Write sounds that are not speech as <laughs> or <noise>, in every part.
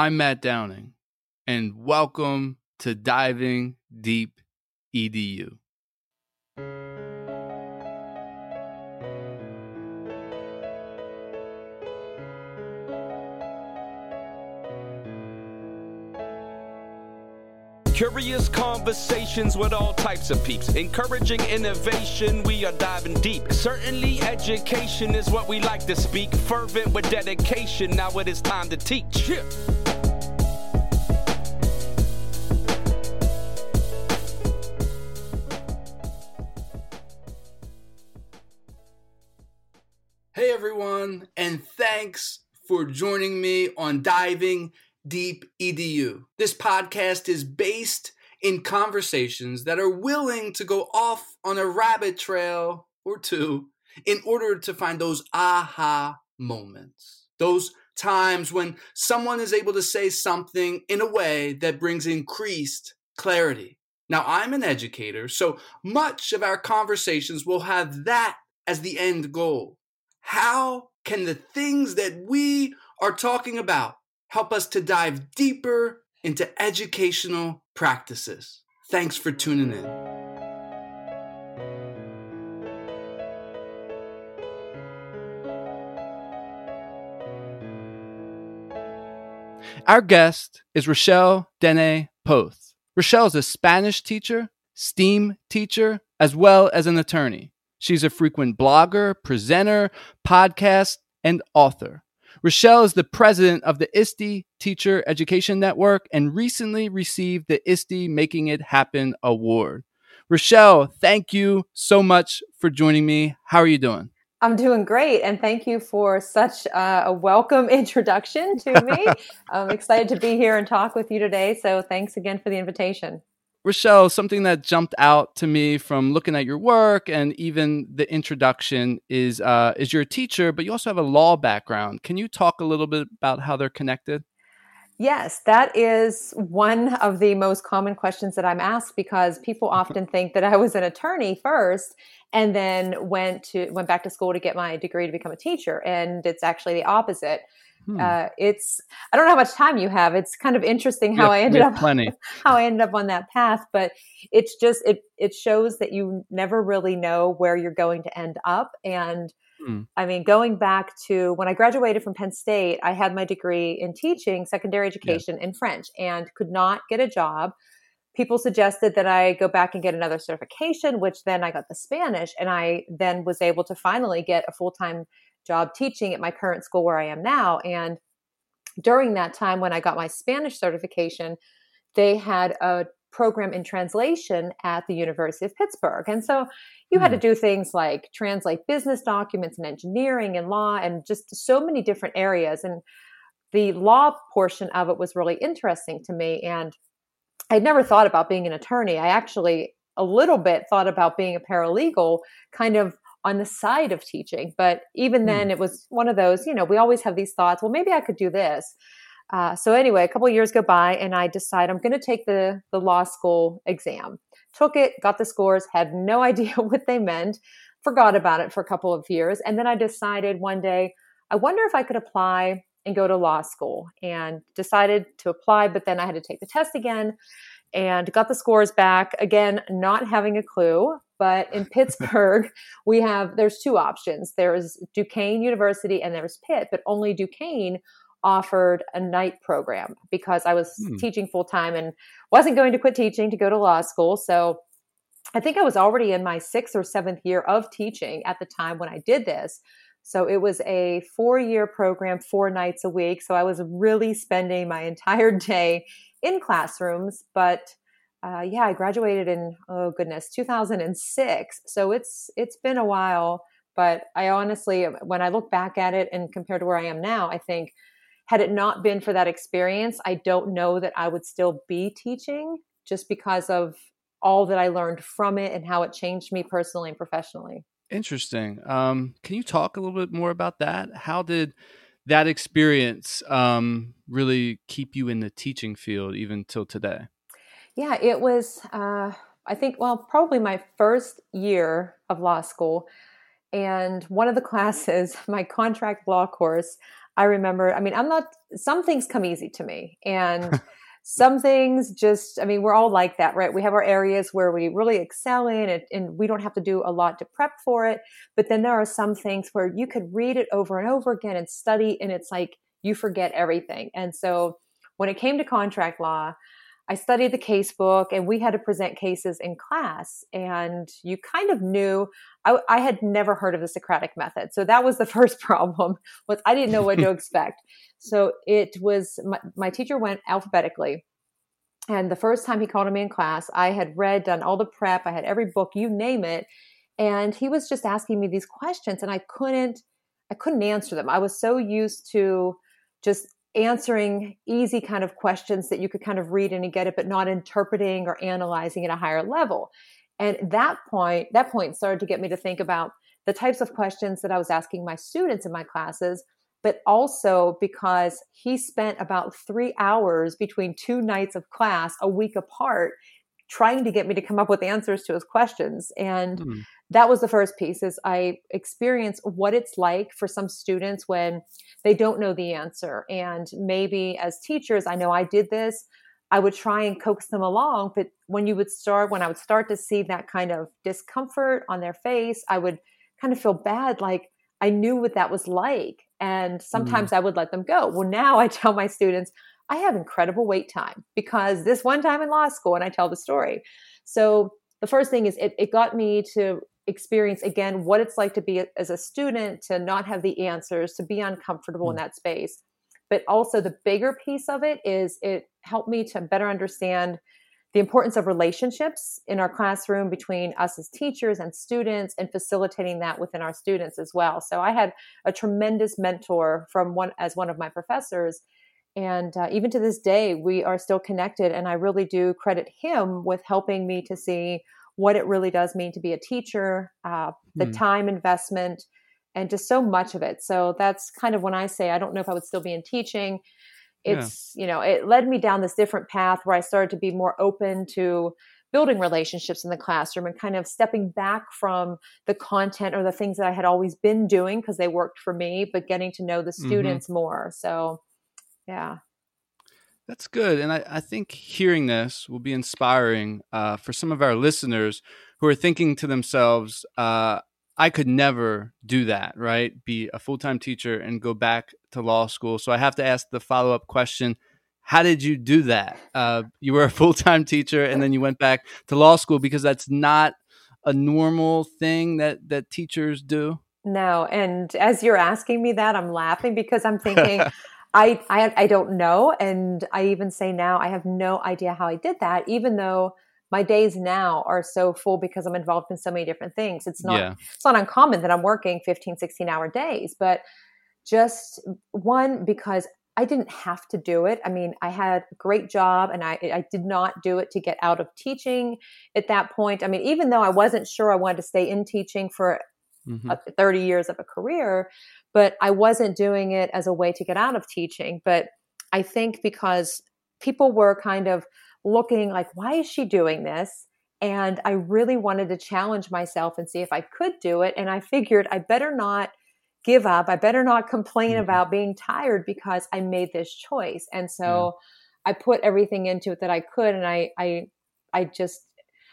I'm Matt Downing, and welcome to Diving Deep EDU. Curious conversations with all types of peeps. Encouraging innovation, we are diving deep. Certainly, education is what we like to speak. Fervent with dedication, now it is time to teach. Yeah. Thanks for joining me on Diving Deep EDU. This podcast is based in conversations that are willing to go off on a rabbit trail or two in order to find those aha moments. Those times when someone is able to say something in a way that brings increased clarity. Now, I'm an educator, so much of our conversations will have that as the end goal. How can the things that we are talking about help us to dive deeper into educational practices. Thanks for tuning in. Our guest is Rachelle Dene Poth. Rachelle is a Spanish teacher, STEAM teacher, as well as an attorney. She's a frequent blogger, presenter, podcast, and author. Rachelle is the president of the ISTE Teacher Education Network and recently received the ISTE Making It Happen Award. Rachelle, thank you so much for joining me. How are you doing? I'm doing great, and thank you for such uh, a welcome <laughs> introduction to me. <laughs> I'm excited to be here and talk with you today. So, thanks again for the invitation. Rachelle, something that jumped out to me from looking at your work and even the introduction is uh, is you're a teacher, but you also have a law background. Can you talk a little bit about how they're connected? Yes, that is one of the most common questions that I'm asked because people <laughs> often think that I was an attorney first and then went to went back to school to get my degree to become a teacher, and it's actually the opposite. Hmm. Uh, it's I don't know how much time you have. It's kind of interesting how I ended up plenty. <laughs> how I ended up on that path, but it's just it it shows that you never really know where you're going to end up. And hmm. I mean, going back to when I graduated from Penn State, I had my degree in teaching secondary education yeah. in French and could not get a job. People suggested that I go back and get another certification, which then I got the Spanish, and I then was able to finally get a full time job teaching at my current school where I am now. And during that time, when I got my Spanish certification, they had a program in translation at the University of Pittsburgh. And so you had to hmm. do things like translate business documents and engineering and law and just so many different areas. And the law portion of it was really interesting to me. And I'd never thought about being an attorney. I actually a little bit thought about being a paralegal, kind of on the side of teaching. But even then, mm. it was one of those, you know, we always have these thoughts, well, maybe I could do this. Uh, so anyway, a couple years go by, and I decide I'm going to take the the law school exam. Took it, got the scores, had no <laughs> idea what they meant, forgot about it for a couple of years, and then I decided one day, I wonder if I could apply and go to law school, and decided to apply. But then I had to take the test again, and got the scores back again, not having a clue. But in Pittsburgh, <laughs> we have there's two options. There's Duquesne University and there's Pitt, but only Duquesne offered a night program because I was hmm. teaching full time and wasn't going to quit teaching to go to law school. So I think I was already in my sixth or seventh year of teaching at the time when I did this. So it was a four year program, four nights a week. So I was really spending my <laughs> entire day in classrooms, but uh, yeah, I graduated in oh goodness, 2006. So it's it's been a while, but I honestly, when I look back at it and compared to where I am now, I think had it not been for that experience, I don't know that I would still be teaching just because of all that I learned from it and how it changed me personally and professionally. Interesting. Um, can you talk a little bit more about that? How did that experience um, really keep you in the teaching field even till today? Yeah, it was, uh, I think, well, probably my first year of law school. And one of the <laughs> classes, my contract law course, I remember, I mean, I'm not, some things come easy to me. And <laughs> some things just, I mean, we're all like that, right? We have our areas where we really excel in it and we don't have to do a lot to prep for it. But then there are some things where you could read it over and over again and study, and it's like you forget everything. And so when it came to contract law, I studied the case book and we had to present cases in class. And you kind of knew I, I, had never heard of the Socratic method. So that was the <laughs> first problem was I didn't know what to <laughs> expect. So it was my, my teacher went alphabetically. And the first time he called on me in class, I had read, done all the prep, I had every book, you name it. And he was just asking me these questions and I couldn't, I couldn't answer them. I was so used to just answering easy kind of questions that you could kind of read and get it, but not interpreting or analyzing at a higher level. And that point, that point started to get me to think about the types of questions that I was asking my students in my classes, but also because he spent about three hours between two nights of class a week apart trying to get me to come up with answers to his questions. And mm that was the first piece is i experience what it's like for some students when they don't know the answer and maybe as teachers i know i did this i would try and coax them along but when you would start when i would start to see that kind of discomfort on their face i would kind of feel bad like i knew what that was like and sometimes mm i would let them go well now i tell my students i have incredible wait time because this one time in law school and i tell the story. So the first thing is it, it got me to experience again what it's like to be as a student to not have the answers to be uncomfortable mm. in that space. But also the bigger piece of it is it helped me to better understand the importance of relationships in our classroom between us as teachers and students and facilitating that within our students as well. So i had a tremendous mentor from one as one of my professors and uh, even to this day we are still connected and i really do credit him with helping me to see what it really does mean to be a teacher, uh, the mm. time investment, and just so much of it. So that's kind of when I say I don't know if I would still be in teaching. It's, yeah. you know, it led me down this different path where I started to be more open to building relationships in the classroom and kind of stepping back from the content or the things that I had always been doing because they worked for me, but getting to know the mm-hmm. students mm-hmm. more. So, yeah. That's good. And I, I think hearing this will be inspiring uh, for some of our listeners who are thinking to themselves, uh, I could never do that, right? Be a full time teacher and go back to law school. So I have to ask the follow up question How did you do that? Uh, you were a <laughs> full time teacher and then you went back to law school because that's not a normal thing that, that teachers do. No. And as you're asking me that, I'm laughing because I'm thinking, <laughs> I, I I don't know, and I even say now I have no idea how I did that, even though my days now are so full because I'm involved in so many different things. It's not yeah. it's not uncommon that I'm working 15, 16 hour days, but just one because I didn't have to do it. I mean, I had a great job and I, I did not do it to get out of teaching at that point. I mean, even though I wasn't sure I wanted to stay in teaching for mm-hmm. 30 years of a career, but I wasn't doing it as a way to get out of teaching. But I think because people were kind of looking like, why is she doing this? And I really wanted to challenge myself and see if I could do it. And I figured I better not give up. I better not complain mm-hmm. about being tired because I made this choice. And so yeah. I put everything into it that I could. And I, I, I just,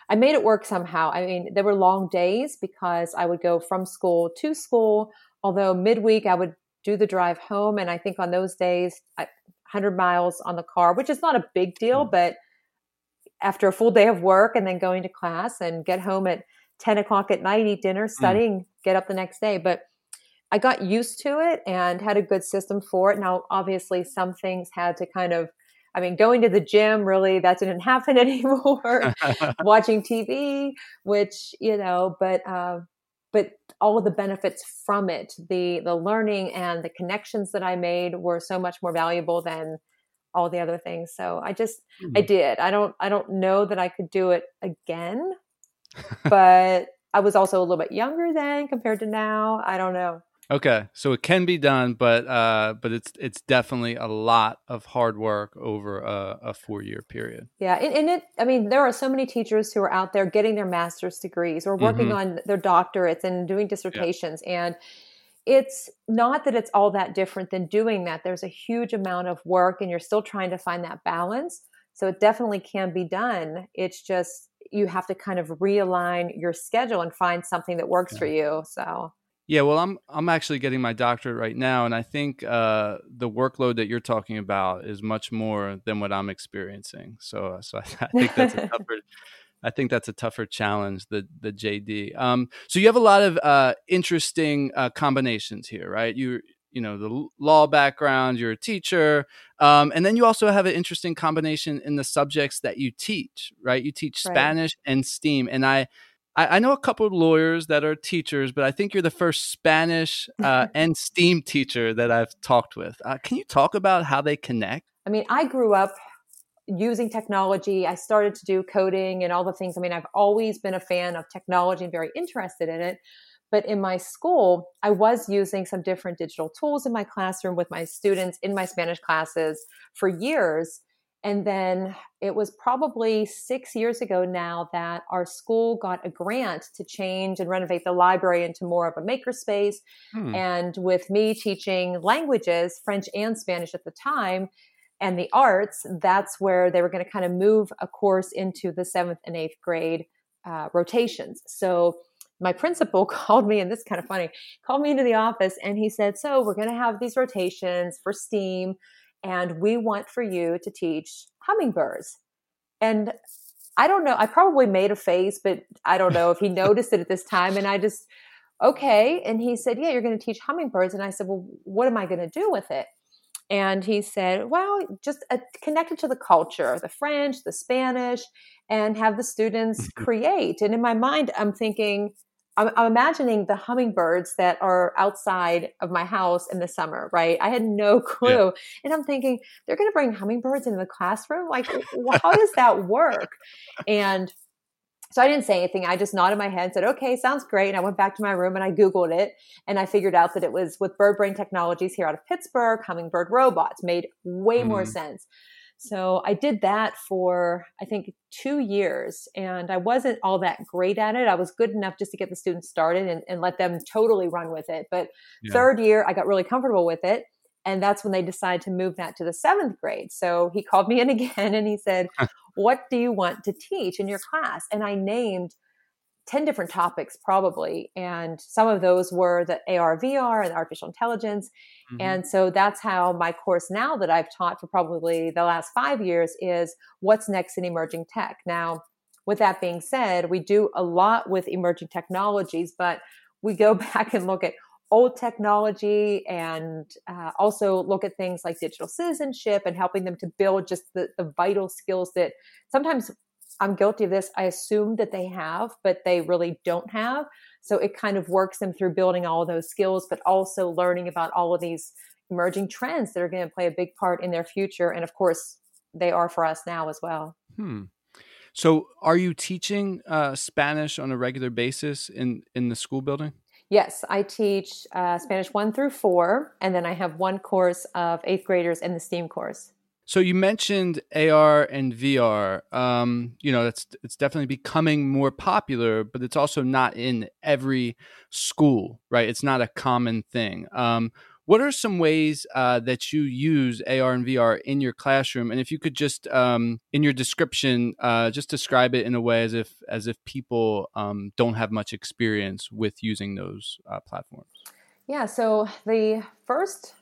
I made it work somehow. I mean, there were long days because I would go from school to school Although midweek I would do the drive home, and I think on those days, 100 miles on the car, which is not a big deal, mm. but after a full day of work and then going to class and get home at 10 o'clock at night, eat dinner, mm. studying, mm. get up the next day. But I got used to it and had a good system for it. Now, obviously, some things had to kind of, I mean, going to the gym really, that didn't <laughs> happen anymore. <laughs> Watching TV, which, you know, but uh, but all of the benefits from it the the learning and the connections that i made were so much more valuable than all the other things. So i just mm-hmm. i did. I don't i don't know that i could do it again <laughs> but i was also a little bit younger then compared to now. I don't know Okay, so it can be done, but uh, but it's it's definitely a lot of hard work over a, a four year period. Yeah, and, and, it. I mean, there are so many teachers who are out there getting their master's degrees or working mm-hmm. on their doctorates and doing dissertations, yeah. and it's not that it's all that different than doing that. There's a huge amount of work and you're still trying to find that balance. So it definitely can be done. It's just you have to kind of realign your schedule and find something that works yeah. for you. So yeah, well, I'm I'm actually getting my doctorate right now, and I think uh, the workload that you're talking about is much more than what I'm experiencing. So, so I, <laughs> I think that's a tougher I think that's a tougher challenge, the the JD. Um, so you have a lot of uh, interesting uh, combinations here, right? You you know the law background, you're a teacher, um, and then you also have an interesting combination in the subjects that you teach, right? You teach right. Spanish and STEAM, and I. I, know a couple of lawyers that are teachers, but I think you're the first Spanish uh, <laughs> and STEAM teacher that I've talked with. Uh, can you talk about how they connect? I mean, I grew up using technology. I started to do coding and all the things. I mean, I've always been a fan of technology and very interested in it. But in my school, I was using some different digital tools in my classroom with my students in my Spanish classes for years. And then it was probably six years ago now that our school got a grant to change and renovate the library into more of a makerspace. Hmm. And with me teaching languages, French and Spanish at the time, and the arts, that's where they were going to kind of move a course into the seventh and eighth grade uh, rotations. So my principal <laughs> called me, and this is kind of funny, called me into the office and he said, So we're going to have these rotations for STEAM, and we want for you to teach hummingbirds. And I don't know, I probably made a face, but I don't know if he <laughs> noticed it at this time. And I just, okay. And he said, Yeah, you're going to teach hummingbirds. And I said, Well, what am I going to do with it? And he said, well, just uh, it to the culture, the French, the Spanish, and have the students <laughs> create. And in my mind, I'm thinking, I'm, I'm, imagining the hummingbirds that are outside of my house in the summer, right? I had no <laughs> clue. Yeah. And I'm thinking, they're going to bring hummingbirds into the classroom? Like, how does that work? And so I didn't say anything. I just nodded my head and said, okay, sounds great. And I went back to my room and I Googled it and I figured out that it was with Bird Brain Technologies here out of Pittsburgh, Hummingbird Robots made way mm-hmm. more sense. So I did that for, I think, two years. And I wasn't all that great at it. I was good enough just to get the students started and, and let them totally run with it. But yeah. third year, I got really comfortable with it. And that's when they decided to move that to the seventh grade. So he called me in <laughs> again and he said, What do you want to teach in your class? And I named 10 different topics probably. And some of those were the AR, VR, and artificial intelligence. Mm-hmm. And so that's how my course now that I've taught for probably the last five years is what's next in emerging tech. Now, with that being said, we do a lot with emerging technologies, but we go <laughs> back and look at old technology and uh, also look at things like digital citizenship and helping them to build just the, the vital skills that sometimes I'm guilty of this. I assume that they have, but they really don't have. So it kind of works them through building all those skills, but also learning about all of these emerging trends that are going to play a big part in their future. And of course, they are for us now as well. Hmm. So, are you teaching uh, Spanish on a regular basis in in the school building? Yes, I teach uh, Spanish one through four, and then I have one course of eighth graders in the STEAM course. So you mentioned AR and VR. Um, you know, it's it's definitely becoming more popular, but it's also not in every school, right? It's not a common thing. Um, what are some ways uh, that you use AR and VR in your classroom? And if you could just, um, in your description, uh, just describe it in a way as if as if people um, don't have much experience with using those uh, platforms. Yeah. So the first,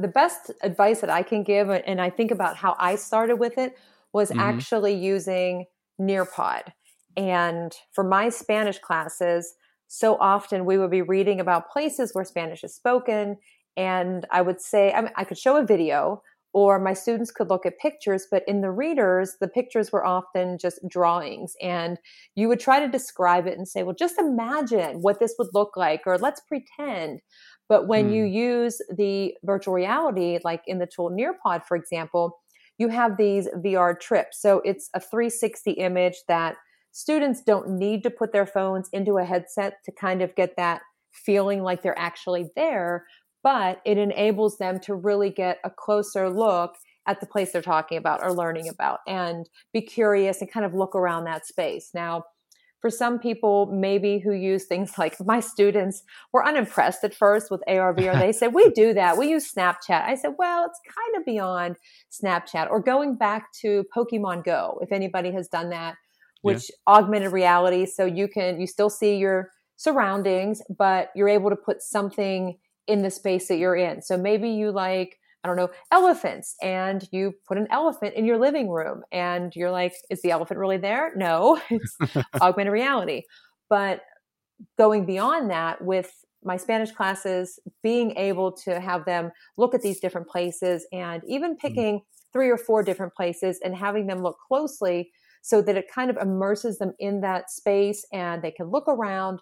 the best advice that I can give, and I think about how I started with it, was mm-hmm. actually using Nearpod. And for my Spanish classes, so often we would be reading about places where Spanish is spoken and I would say, I, mean, I could show a video or my students could look at pictures, but in the readers, the pictures were often just drawings. And you would try to describe it and say, well, just imagine what this would look like, or let's pretend. But when hmm. you use the virtual reality, like in the tool Nearpod, for example, you have these VR trips. So it's a 360 image that students don't need to put their phones into a headset to kind of get that feeling like they're actually there but it enables them to really get a closer look at the place they're talking about or learning about and be curious and kind of look around that space. Now, for some people maybe who use things <laughs> like my students were unimpressed at first with AR VR. They said, we do that. We use Snapchat. I said, well, it's kind of beyond Snapchat or going back to Pokemon Go. If anybody has done that, which yeah. augmented reality. So you can, you still see your surroundings, but you're able to put something in the space that you're in. So maybe you like I don't know, elephants. And you put an elephant in your living room and you're like, is the elephant really there? No, <laughs> it's <laughs> augmented reality. But going beyond that with my Spanish classes, being able to have them look at these different places and even mm. picking mm. three or four different places and having them look closely so that it kind of immerses them in that space and they can look around.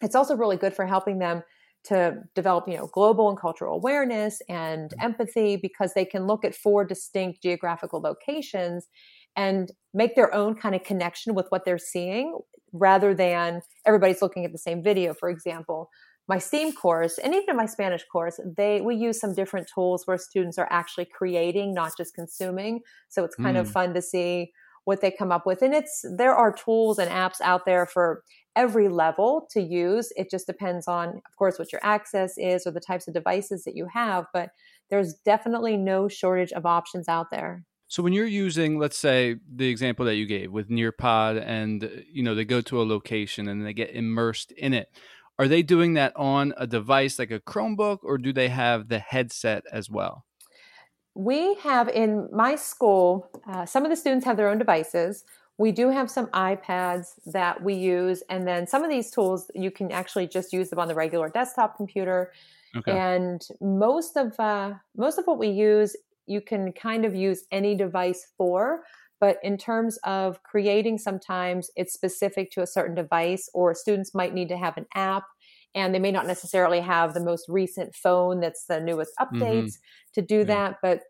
It's also really good for helping them to develop you know global and cultural awareness and empathy because they can look at four distinct geographical locations and make their own kind of connection with what they're seeing rather than everybody's looking at the same video for example. My steam course and even in my spanish course they we use some different tools where students are actually creating not just consuming. So it's kind mm. of fun to see what they come up with. And it's there are tools and apps out there for every level to use. It just depends on, of course, what your access is or the types of devices that you have, but there's definitely no shortage of options out there. So when you're using, let's say, the example that you gave with Nearpod, and you know they go to a location and they get immersed in it, are they doing that on a device like a Chromebook, or do they have the headset as well? We have in my school, uh, some of the students have their own devices. We do have some iPads that we use, and then some of these tools you can actually just use them on the regular desktop computer. Okay. And most of uh, most of what we use, you can kind of use any device for. But in terms of creating, sometimes it's specific to a certain device, or students might need to have an app and they may not necessarily have the most recent phone that's the newest mm-hmm. updates mm-hmm. to do yeah. that. But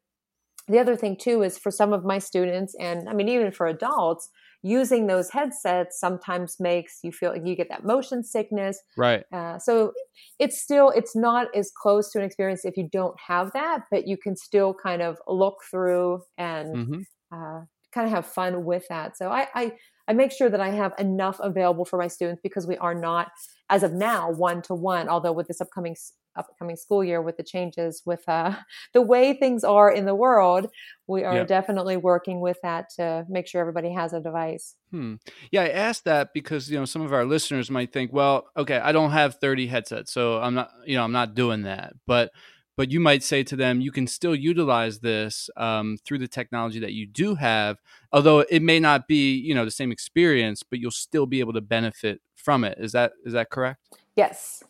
the other thing too is for some of my students, and I mean, even for adults, using those headsets sometimes makes you feel like you get that motion sickness. Right. Uh, so it's still, it's not as close to an experience if you don't have that, but you can still kind of look through and mm-hmm. uh, kind of have fun with that. So I, I, I make sure that I have enough available for my students because we are not, as of now, one to one. Although with this upcoming upcoming school year, with the changes with uh, <laughs> the way things are in the world, we are definitely working with that to make sure everybody has a device. Hmm. Yeah, I asked that because you know some of our listeners might think, well, okay, I don't have thirty headsets, so I'm not, you know, I'm not doing that, but but you might say to them you can still utilize this um, through the technology that you do have although it may not be you know the same experience but you'll still be able to benefit from it. Is that is that correct? Yes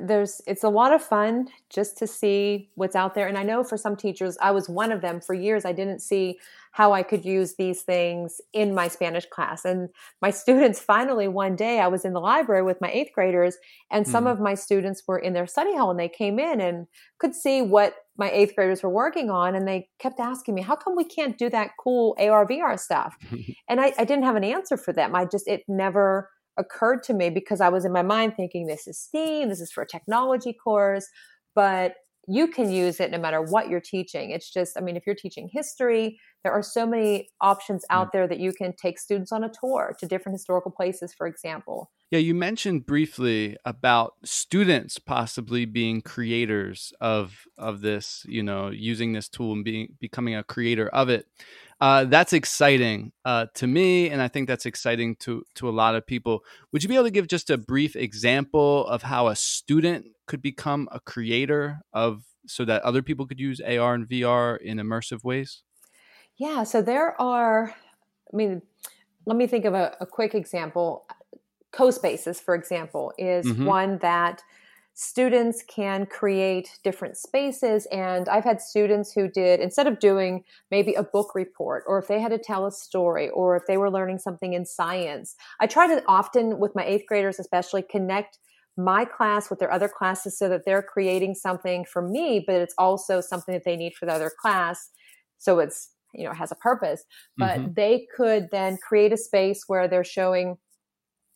there's it's a lot of fun just to see what's out there. And i know for some teachers i was one of them for years. I didn't see how i could use these things in my spanish class. And my students finally one day i was in the library with my eighth graders and some mm. of my students were in their study hall and they came in and could see what my eighth graders were working on and they kept asking me how come we can't do that cool ar vr stuff? <laughs> And I, I didn't have an answer for them. I just it never occurred to me because I was in my mind thinking this is STEAM, this is for a technology course, but you can use it no matter what you're teaching. It's just, I mean, if you're teaching history, there are so many options hmm. out there that you can take students on a tour to different historical places, for example. Yeah, you mentioned briefly about students possibly being creators of of this, you know, using this tool and being becoming a creator of it. Uh, that's exciting uh, to me, and I think that's exciting to to a lot of people. Would you be able to give just a brief example of how a student could become a creator of so that other people could use AR and VR in immersive ways? Yeah, so there are. I mean, let me think of a, a quick example. CoSpaces, for example, is mm-hmm. one that students can create different spaces. And I've had students who did, instead of doing maybe a book report, or if they had to tell a story, or if they were learning something in science, I try to often, with my eighth graders especially, connect my class with their other classes so that they're creating something for me, but it's also something that they need for the other class. So it's, you know, has a purpose. But mm-hmm. they could then create a space where they're showing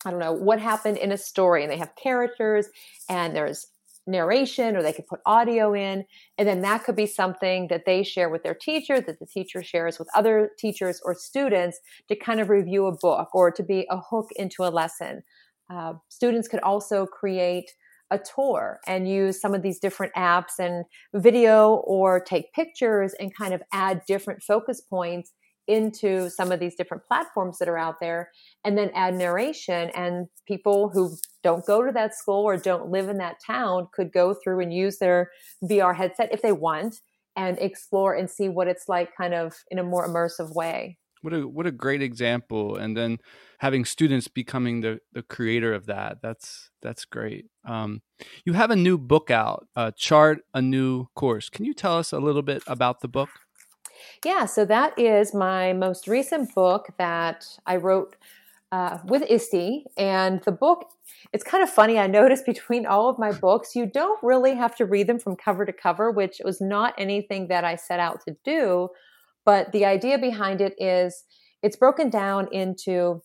I don't know what happened in a story, and they have characters, and there's narration or they could put audio in and then that could be something that they share with their teacher that the teacher shares with other teachers or students to kind of review a book or to be a hook into a lesson. Uh, students could also create a tour and use some of these different apps and video or take pictures and kind of add different focus points into some of these different platforms that are out there and then add narration and people who don't go to that school or don't live in that town could go through and use their VR headset if they want and explore and see what it's like kind of in a more immersive way. What a what a great example and then having students becoming the the creator of that. That's that's great. Um, you have a new book out, uh, Chart a New Course. Can you tell us a little bit about the book? Yeah, so that is my most recent book that I wrote uh, with ISTE. And the book, it's kind of funny. I noticed <laughs> between all of my books, you don't really have to read them from cover to cover, which was not anything that I set out to do. But the idea behind it is it's broken down into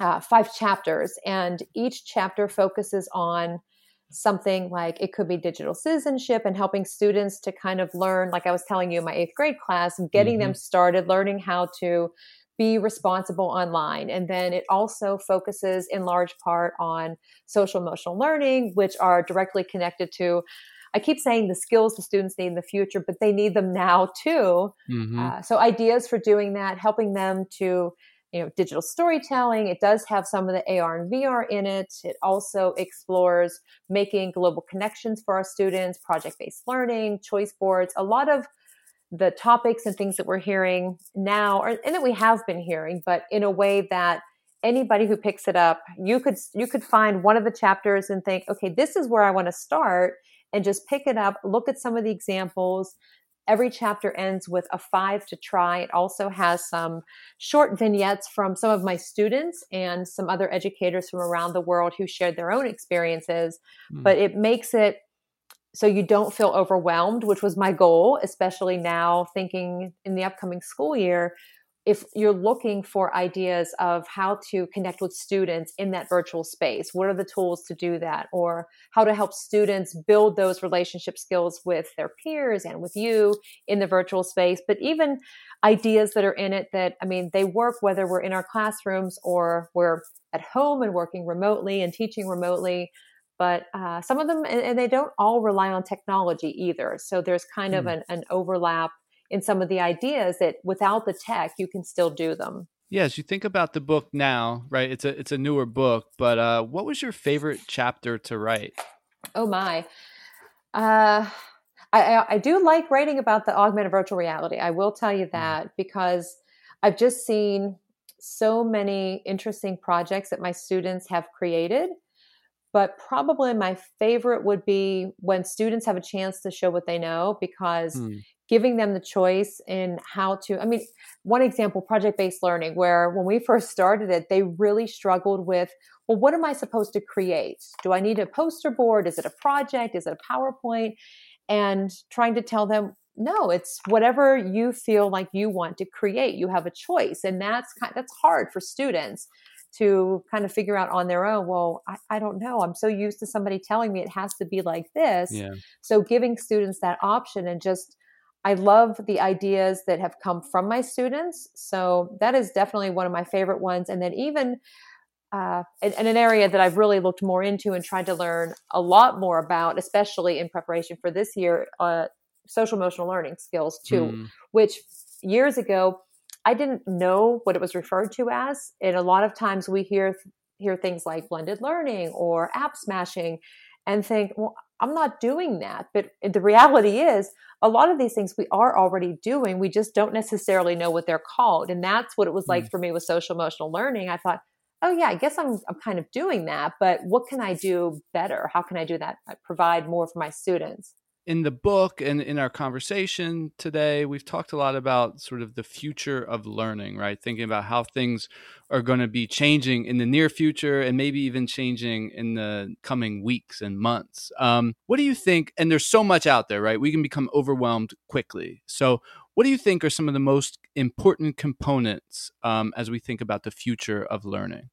uh, five chapters, and each chapter focuses on something like it could be digital citizenship and helping students to kind of learn, like I was telling you in my eighth grade class, getting mm-hmm. them started learning how to be responsible online. And then it also focuses in large part on social emotional learning, which are directly connected to. I keep saying the skills the students need in the future, but they need them now too. Mm-hmm. Uh, so, ideas for doing that, helping them to you know digital storytelling. It does have some of the ar and vr in it. It also explores making global connections for our students project based learning choice boards. A lot of the topics and things that we're hearing now and that we have been hearing but in a way that anybody who picks it up you could you could find one of the chapters and think okay this is where i want to start and just pick it up look at some of the examples Every chapter ends with a five to try. It also has some short vignettes from some of my students and some other educators from around the world who shared their own experiences. Mm. But it makes it so you don't feel overwhelmed, which was my goal, especially now thinking in the upcoming school year if you're looking for ideas of how to connect with students in that virtual space, what are the tools to do that? Or how to help students build those relationship skills with their peers and with you in the virtual space. But even ideas that are in it that, I mean, they work whether we're in our classrooms or we're at home and working remotely and teaching remotely. But uh, some of them, and, and, they don't all rely on technology either. So there's kind mm. of hmm. an, an overlap in some of the ideas that without the tech you can still do them. Yes you think about the book now right it's a it's a newer book but uh, what was your favorite chapter to write? Oh my. Uh, I, I do like writing about the augmented virtual reality i will tell you mm. that because i've just seen so many interesting projects that my students have created but probably my favorite would be when students have a chance to show what they know because mm giving them the choice in how to i mean one example project based learning where when we first started it they really struggled with well what am i supposed to create? Do i need a poster board? Is it a project? Is it a powerpoint? And trying to tell them no it's whatever you feel like you want to create. You have a choice. And that's kind that's hard for students to kind of figure out on their own well I, I, don't know. I'm so used to somebody telling me it has to be like this. Yeah. so giving students that option and just I love the ideas that have come from my students. So that is definitely one of my favorite ones. And then even uh, in, in, an area that I've really looked more into and tried to learn a lot more about, especially in preparation for this year, uh, social emotional learning skills too, mm. which years ago I didn't know what it was referred to as. And a lot of times we hear hear things like blended learning or app smashing, and think, well, I'm not doing that. But the reality is, a lot of these things we are already doing. We just don't necessarily know what they're called. And that's what it was like mm. for me with social emotional learning. I thought, oh yeah, I guess I'm I'm kind of doing that, but what can I do better? How can I do that? I provide more for my students in the book and in our conversation today, we've talked a lot about sort of the future of learning, right? Thinking about how things are going to be changing in the near future and maybe even changing in the coming weeks and months. Um, what do you think? And there's so much out there, right? We can become overwhelmed quickly. So, what do you think are some of the most important components um, as we think about the future of learning?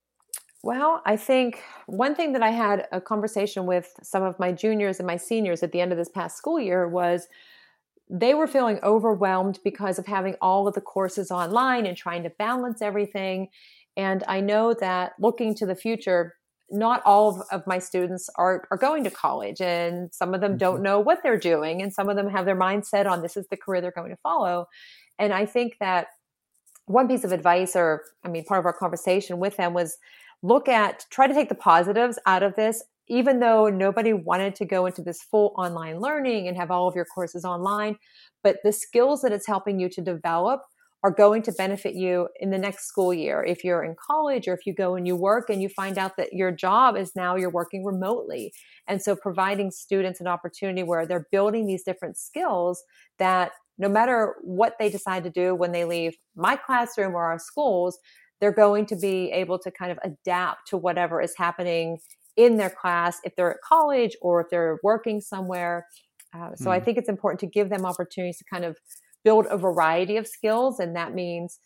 Well, I think one thing that I had a conversation with some of my juniors and my seniors at the end of this past school year was they were feeling overwhelmed because of having all of the courses online and trying to balance everything. And I know that looking to the future, not all of, my students are, are going to college, and some of them mm-hmm. don't know what they're doing, and some of them have their mindset on this is the career they're going to follow. And I think that one piece of advice, or I mean, part of our conversation with them was look at, try to take the positives out of this even though nobody wanted to go into this full online learning and have all of your courses online, but the skills that it's helping you to develop are going to benefit you in the next school year. If you're in college or if you go and you work and you find out that your job is now you're working remotely. And so providing students an opportunity where they're building these different skills that no matter what they decide to do when they leave my classroom or our schools, they're going to be able to kind of adapt to whatever is happening in their class if they're at college or if they're working somewhere. Uh, so mm. I hmm. think it's important to give them opportunities to kind of build a variety of skills. And that means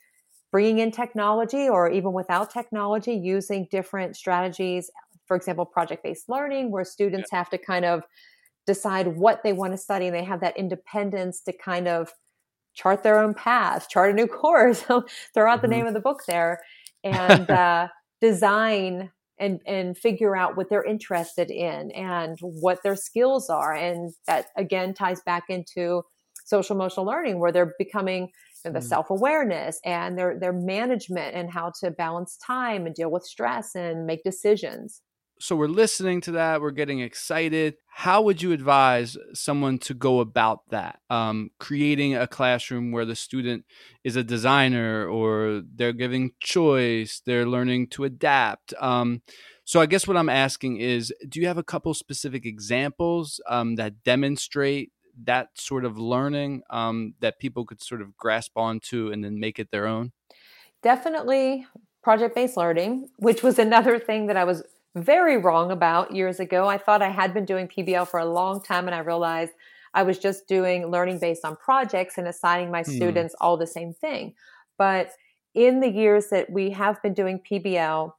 bringing in technology or even without technology, using different strategies. For example, project based learning, where students yeah. have to kind of decide what they want to study and they have that independence to kind of chart their own path, chart a new <laughs> course, throw out mm-hmm. the name of the book there, <laughs> and uh, design and and figure out what they're interested in and what their skills are and that again ties back into social emotional learning where they're becoming you know, the mm. self-awareness and their their management and how to balance time and deal with stress and make decisions so we're listening to that we're getting excited. How would you advise someone to go about that? Um, creating a classroom where the student is a designer or they're giving choice they're learning to adapt um, so i guess what i'm asking is do you have a couple specific examples um, that demonstrate that sort of learning um, that people could sort of grasp onto and then make it their own? Definitely project based learning which was another thing that i was very wrong about years ago. I thought I had been doing PBL for a long time and I realized I was just doing learning based on projects and assigning my hmm. students all the same thing. But in the years that we have been doing PBL,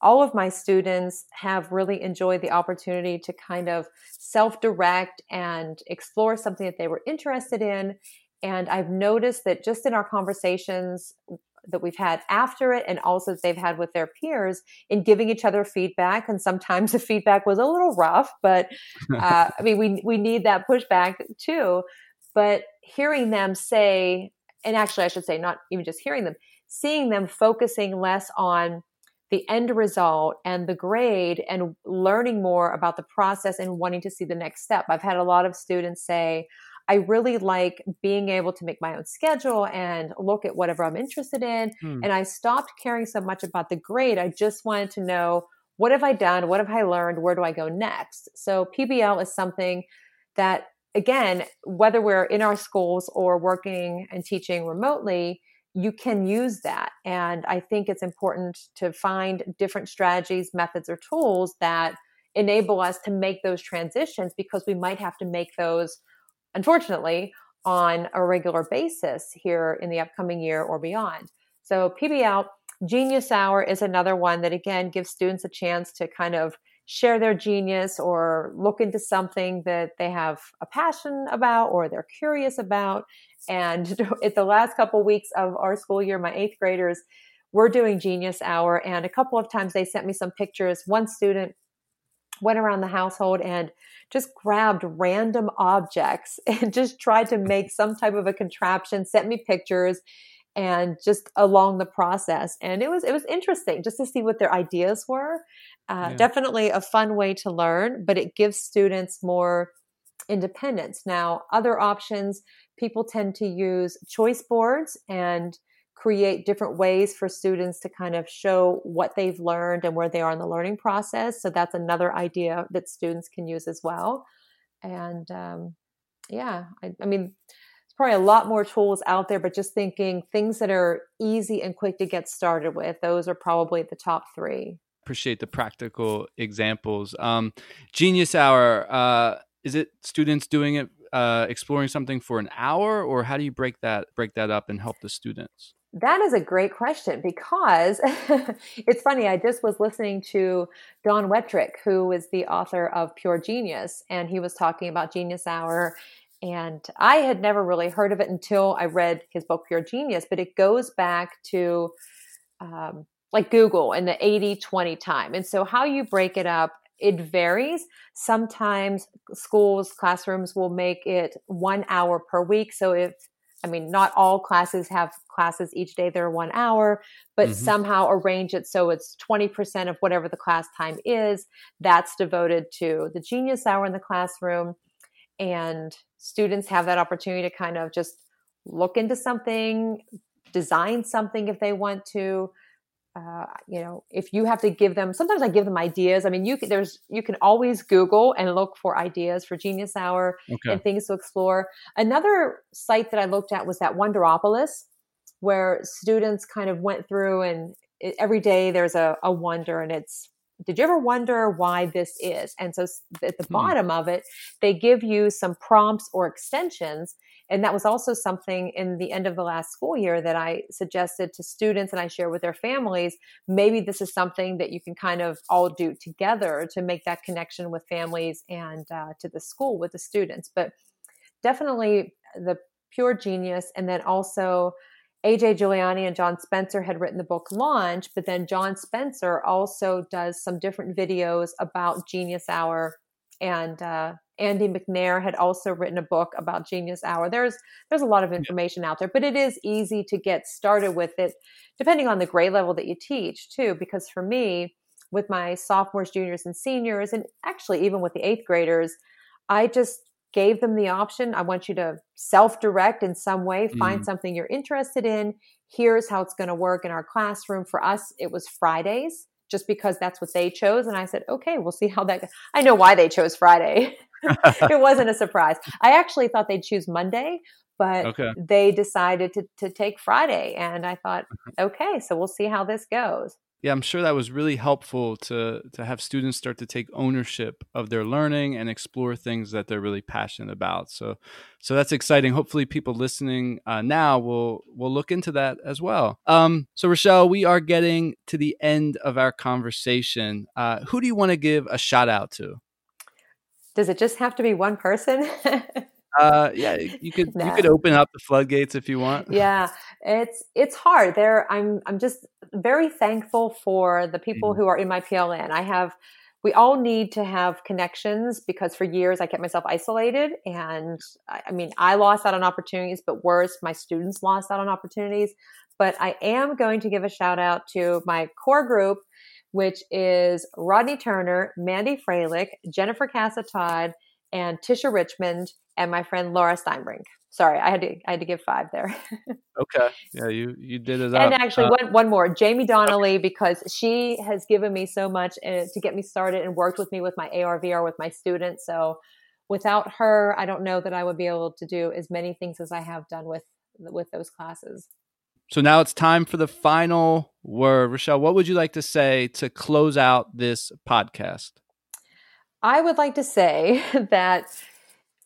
all of my students have really enjoyed the opportunity to kind of self direct and explore something that they were interested in. And I've noticed that just in our conversations that we've had after it and also that they've had with their peers in giving each other feedback. And sometimes <laughs> the feedback was a little rough but uh, i mean we, we need that pushback too. But hearing them say and actually i should say not even just hearing them seeing them focusing less on the end result and the grade and learning more about the process and wanting to see the next step. I've had a lot of students say I really like being able to make my own schedule and look at whatever I'm interested in. Hmm. And I stopped caring so much about the grade. I just wanted to know what have I done? What have I learned? Where do I go next? So PBL is something that, again, whether we're in our schools or working and teaching remotely, you can use that. And I think it's important to find different strategies, methods, or tools that enable us to make those transitions because we might have to make those unfortunately, on a regular basis here in the upcoming year or beyond. So, PBL Genius Hour is another one that, again, gives students a chance to kind of share their genius or look into something that they have a passion about or they're curious about. And <laughs> at the last couple weeks of our school year, my eighth graders were doing Genius Hour, and a couple of times they sent me some pictures. One student went around the household and just grabbed random objects <laughs> and just tried to make some type of a contraption, sent me pictures and just along the process. And it was it was interesting just to see what their ideas were. Uh, yeah. definitely a fun way to learn but it gives students more independence. Now other options people tend to use choice boards and create different ways for students to kind of show what they've learned and where they are in the learning process. So that's another idea that students can use as well. And um, yeah, I, I mean, it's probably a lot more tools out there, but just thinking things that are easy and quick to get started with, those are probably the top three. Appreciate the practical examples. Um, Genius Hour, uh, is it students doing it uh, exploring something for an hour, or how do you break that break that up and help the students? That is a great question because <laughs> it's funny. I just was listening to Don Wettrick, who is the author of Pure Genius, and he was talking about Genius Hour. And I had never really heard of it until I read his book, Pure Genius, but it goes back to um, like Google and the 80 20 time. And so, how you break it up, it varies. Sometimes schools, classrooms will make it one hour per week. So, if I mean, not all classes have classes each day, they're one hour, but mm-hmm. somehow arrange it so it's 20% of whatever the class time is. That's devoted to the genius hour in the classroom. And students have that opportunity to kind of just look into something, design something if they want to, uh, you know, if you have to give them, sometimes I give them ideas. I mean, you can, there's, you can always Google and look for ideas for Genius Hour okay. and things to explore. Another site that I looked at was that Wonderopolis, where students kind of went through and it, every day there's a, a wonder and it's, did you ever wonder why this is? And so at the hmm. bottom of it, they give you some prompts or extensions and that was also something in the end of the last school year that I suggested to students and I share with their families. Maybe this is something that you can kind of all do together to make that connection with families and uh, to the school with the students. But definitely the pure genius. And then also, AJ Juliani and John Spencer had written the book Launch, but then John Spencer also does some different videos about Genius Hour and uh, Andi McNair had also written a book about Genius Hour. There's there's a lot of information out there, but it is easy to get started with it, depending on the grade level that you teach too. Because for me, with my sophomores, juniors, and seniors, and actually even with the eighth graders, I just gave them the option. I want you to self-direct in some way, find mm. something you're interested in. Here's how it's going to work in our classroom. For us, it was Fridays just because that's what they chose. And I said, okay, we'll see how that goes. I know why they chose Friday. <laughs> it wasn't a surprise. I actually thought they'd choose Monday, but okay. they decided to, to take Friday. And I thought, mm-hmm. okay, so we'll see how this goes yeah i'm sure that was really helpful to to have students start to take ownership of their learning and explore things that they're really passionate about so so that's exciting hopefully people listening uh, now will will look into that as well um, so Rachelle we are getting to the end of our conversation uh, who do you want to give a shout out to does it just have to be one person <laughs> uh, yeah, you could no. you could open up the floodgates if you want. <laughs> Yeah, it's it's hard. There, I'm I'm just very thankful for the people mm-hmm. who are in my PLN. I have. We all need to have connections because for years I kept myself isolated, and I mean I lost out on opportunities, but worse, my students lost out on opportunities. But I am going to give a shout out to my core group, which is Rodney Turner, Mandy Froehlich, Jennifer Casa Todd, and Tisha Richmond and my friend Laura Steinbrink. Sorry, I had to I had to give five there. <laughs> okay, yeah, you you did it. And up. actually, uh, one one more, Jaime Donally, okay. because she has given me so much uh, to get me started and worked with me with my ARVR with my students. So without her, I don't know that I would be able to do as many things as I have done with with those classes. So now it's time for the final word. Rachelle, what would you like to say to close out this podcast? I would like to say <laughs> that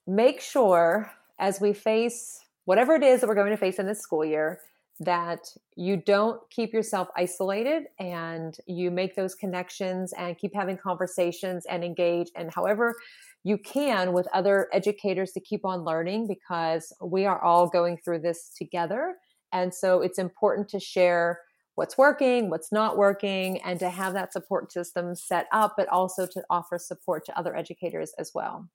make sure as we face whatever it is that we're going to face in this school year that you don't keep yourself isolated and you make those connections and keep having conversations and engage and however you can with other educators to keep on learning because we are all going through this together and so it's important to share what's working, what's not working, and to have that support system set up, but also to offer support to other educators as well.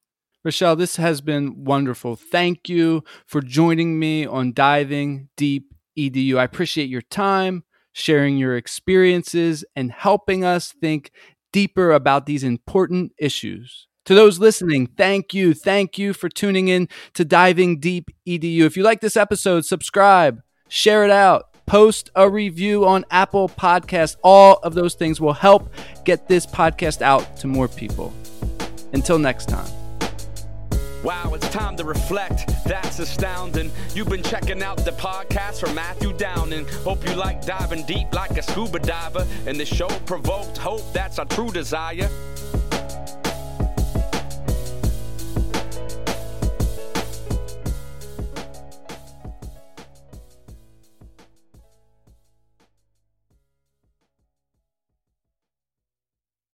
Rachelle, this has been wonderful. Thank you for joining me on Diving Deep EDU. I appreciate your time, sharing your experiences, and helping us think deeper about these important issues. To those listening, thank you. Thank you for tuning in to Diving Deep EDU. If you like this episode, subscribe, share it out, post a review on Apple Podcast. All of those things will help get this podcast out to more people. Until next time. Wow, it's time to reflect. That's astounding. You've been checking out the podcast from Matthew Downing. Hope you like diving deep like a scuba diver. And the show provoked hope. That's our true desire.